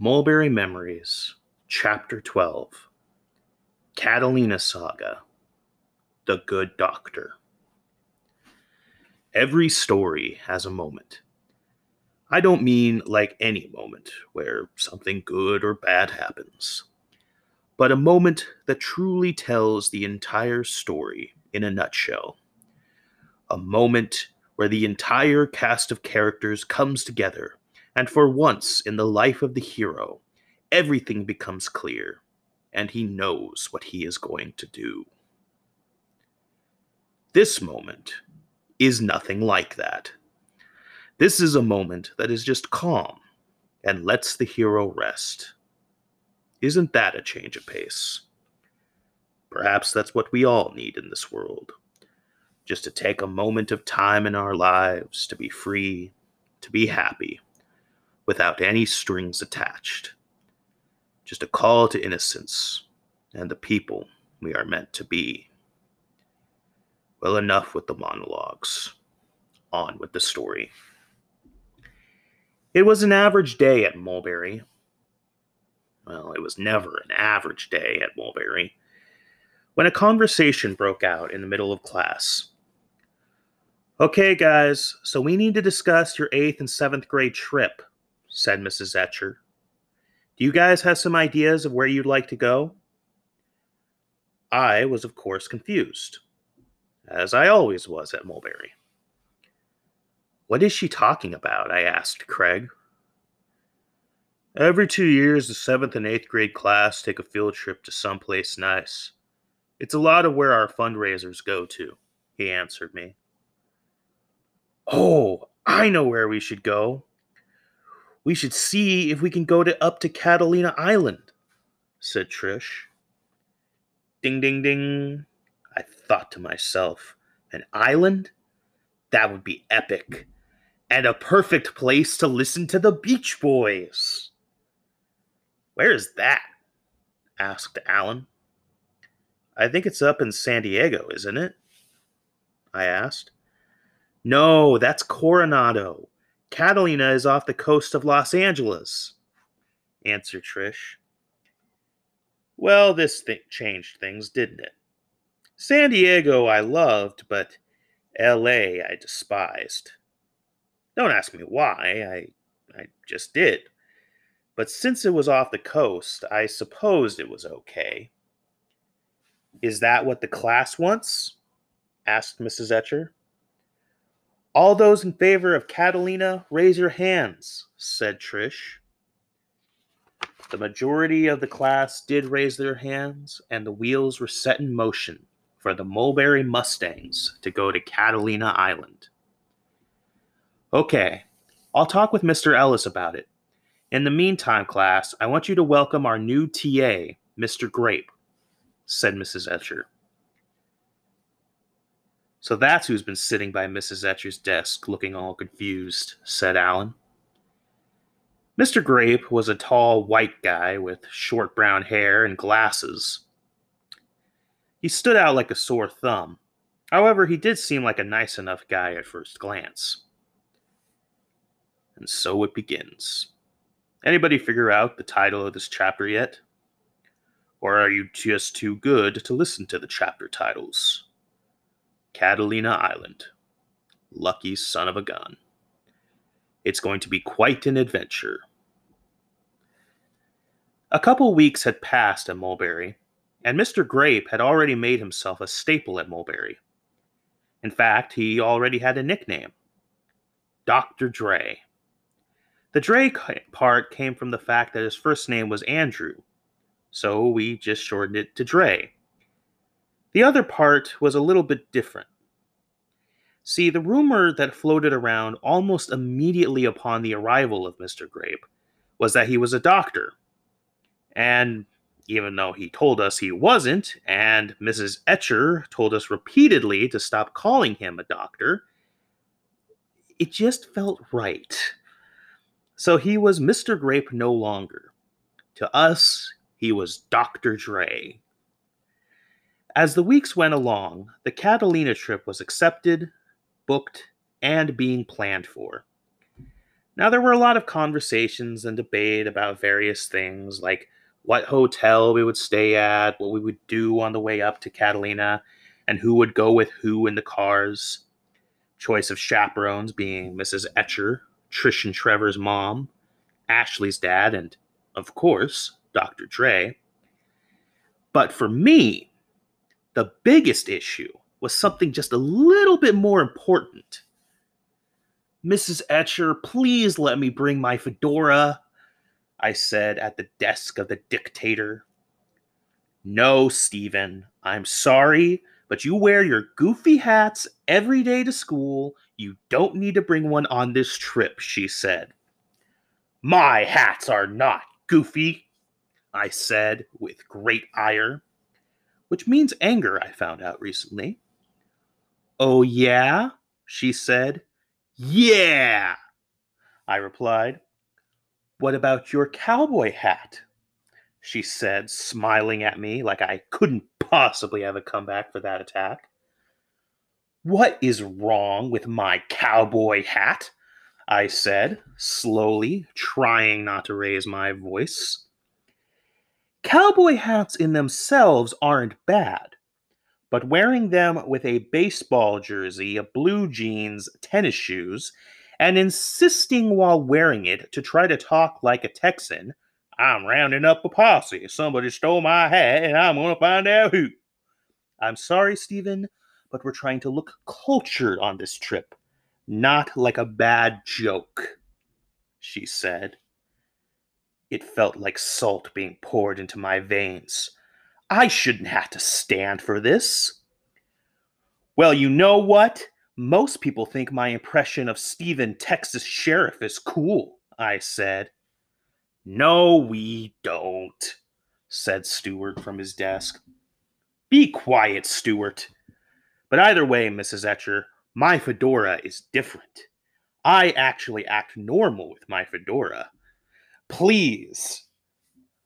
Mulberry Memories, Chapter 12 Catalina Saga The Good Doctor. Every story has a moment. I don't mean like any moment where something good or bad happens, but a moment that truly tells the entire story in a nutshell. A moment where the entire cast of characters comes together and for once in the life of the hero, everything becomes clear, and he knows what he is going to do. This moment is nothing like that. This is a moment that is just calm and lets the hero rest. Isn't that a change of pace? Perhaps that's what we all need in this world. Just to take a moment of time in our lives to be free, to be happy without any strings attached. Just a call to innocence and the people we are meant to be. Well, enough with the monologues. On with the story. It was an average day at Mulberry. Well, it was never an average day at Mulberry. When a conversation broke out in the middle of class. Okay, guys, so we need to discuss your eighth and seventh grade trip said Mrs. Etcher. Do you guys have some ideas of where you'd like to go? I was, of course, confused, as I always was at Mulberry. What is she talking about? I asked Craig. Every two years, the seventh and eighth grade class take a field trip to someplace nice. It's a lot of where our fundraisers go to, he answered me. Oh, I know where we should go, we should see if we can go to up to Catalina Island, said Trish. Ding ding ding. I thought to myself, an island? That would be epic. And a perfect place to listen to the Beach Boys. Where is that? asked Alan. I think it's up in San Diego, isn't it? I asked. No, that's Coronado. Catalina is off the coast of Los Angeles, answered Trish. Well, this changed things, didn't it? San Diego I loved, but LA I despised. Don't ask me why, I, I just did. But since it was off the coast, I supposed it was okay. Is that what the class wants? asked Mrs. Etcher. All those in favor of Catalina, raise your hands, said Trish. The majority of the class did raise their hands, and the wheels were set in motion for the Mulberry Mustangs to go to Catalina Island. Okay, I'll talk with Mr. Ellis about it. In the meantime, class, I want you to welcome our new TA, Mr. Grape, said Mrs. Etcher. So that's who's been sitting by Mrs. Etcher's desk looking all confused, said Alan. Mr. Grape was a tall white guy with short brown hair and glasses. He stood out like a sore thumb. However, he did seem like a nice enough guy at first glance. And so it begins. Anybody figure out the title of this chapter yet? Or are you just too good to listen to the chapter titles? Catalina Island. Lucky son of a gun. It's going to be quite an adventure. A couple weeks had passed at Mulberry, and Mr. Grape had already made himself a staple at Mulberry. In fact, he already had a nickname Dr. Dre. The Dre part came from the fact that his first name was Andrew, so we just shortened it to Dre. The other part was a little bit different. See, the rumor that floated around almost immediately upon the arrival of Mr. Grape was that he was a doctor. And even though he told us he wasn't, and Mrs. Etcher told us repeatedly to stop calling him a doctor, it just felt right. So he was Mr. Grape no longer. To us, he was Dr. Dre. As the weeks went along, the Catalina trip was accepted, booked, and being planned for. Now, there were a lot of conversations and debate about various things, like what hotel we would stay at, what we would do on the way up to Catalina, and who would go with who in the cars. Choice of chaperones being Mrs. Etcher, Trish and Trevor's mom, Ashley's dad, and, of course, Dr. Dre. But for me, the biggest issue was something just a little bit more important. Mrs. Etcher, please let me bring my fedora, I said at the desk of the dictator. No, Stephen, I'm sorry, but you wear your goofy hats every day to school. You don't need to bring one on this trip, she said. My hats are not goofy, I said with great ire, which means anger, I found out recently. Oh, yeah? she said. Yeah, I replied. What about your cowboy hat? She said, smiling at me like I couldn't possibly have a comeback for that attack. What is wrong with my cowboy hat? I said, slowly, trying not to raise my voice. Cowboy hats in themselves aren't bad, but wearing them with a baseball jersey, blue jeans, tennis shoes, and insisting while wearing it to try to talk like a Texan, I'm rounding up a posse. Somebody stole my hat and I'm going to find out who. I'm sorry, Stephen, but we're trying to look cultured on this trip, not like a bad joke, she said. It felt like salt being poured into my veins. I shouldn't have to stand for this. Well, you know what? Most people think my impression of Stephen, Texas Sheriff, is cool, I said. No, we don't, said Stewart from his desk. Be quiet, Stewart. But either way, Mrs. Etcher, my fedora is different. I actually act normal with my fedora. Please,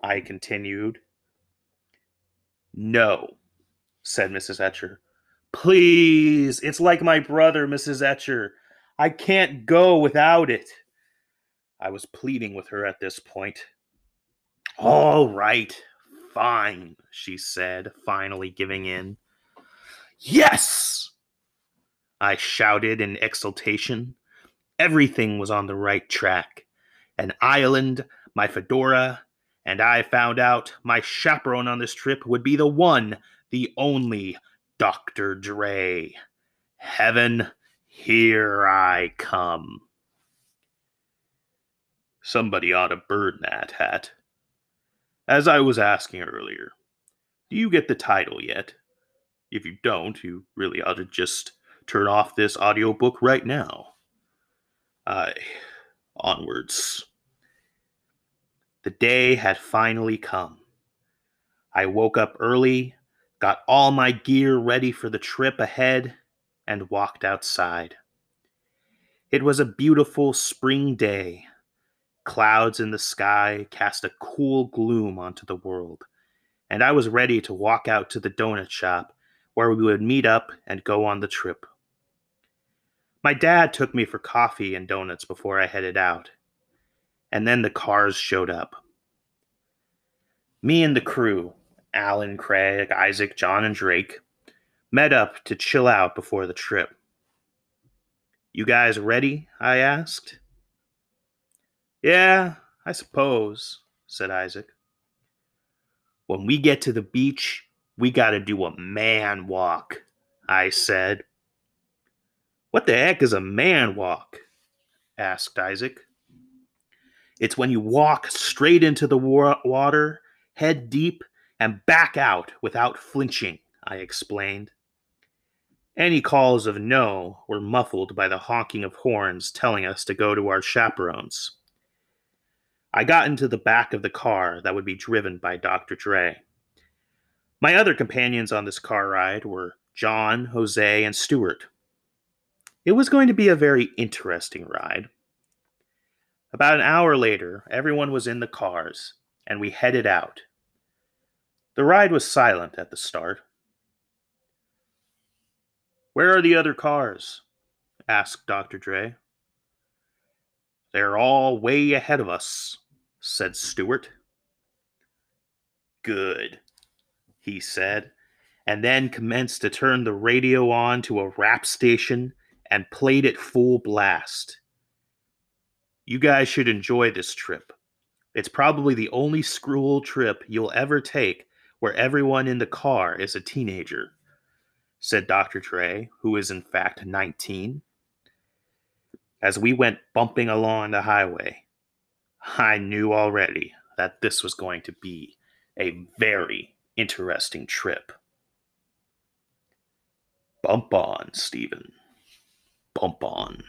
I continued. No, said Mrs. Etcher. Please, it's like my brother, Mrs. Etcher. I can't go without it. I was pleading with her at this point. All right, fine, she said, finally giving in. Yes! I shouted in exultation. Everything was on the right track. An island, my fedora, and I found out my chaperone on this trip would be the one, the only Dr. Dre. Heaven, here I come. Somebody ought to burn that hat. As I was asking earlier, do you get the title yet? If you don't, you really ought to just turn off this audiobook right now. I. Onwards. The day had finally come. I woke up early, got all my gear ready for the trip ahead, and walked outside. It was a beautiful spring day. Clouds in the sky cast a cool gloom onto the world, and I was ready to walk out to the donut shop where we would meet up and go on the trip. My dad took me for coffee and donuts before I headed out, and then the cars showed up. Me and the crew, Alan, Craig, Isaac, John, and Drake, met up to chill out before the trip. You guys ready? I asked. Yeah, I suppose, said Isaac. When we get to the beach, we gotta do a man walk, I said. What the heck is a man walk? asked Isaac. It's when you walk straight into the wa- water, head deep, and back out without flinching, I explained. Any calls of no were muffled by the honking of horns telling us to go to our chaperones. I got into the back of the car that would be driven by Dr. Dre. My other companions on this car ride were John, Jose, and Stewart. It was going to be a very interesting ride. About an hour later, everyone was in the cars, and we headed out. The ride was silent at the start. Where are the other cars? asked Dr. Dre. They're all way ahead of us, said Stewart. Good, he said, and then commenced to turn the radio on to a rap station and played it full blast. You guys should enjoy this trip. It's probably the only school trip you'll ever take where everyone in the car is a teenager, said Dr. Dre, who is in fact 19 as we went bumping along the highway, I knew already that this was going to be a very interesting trip. Bump on, Stephen. Bump on.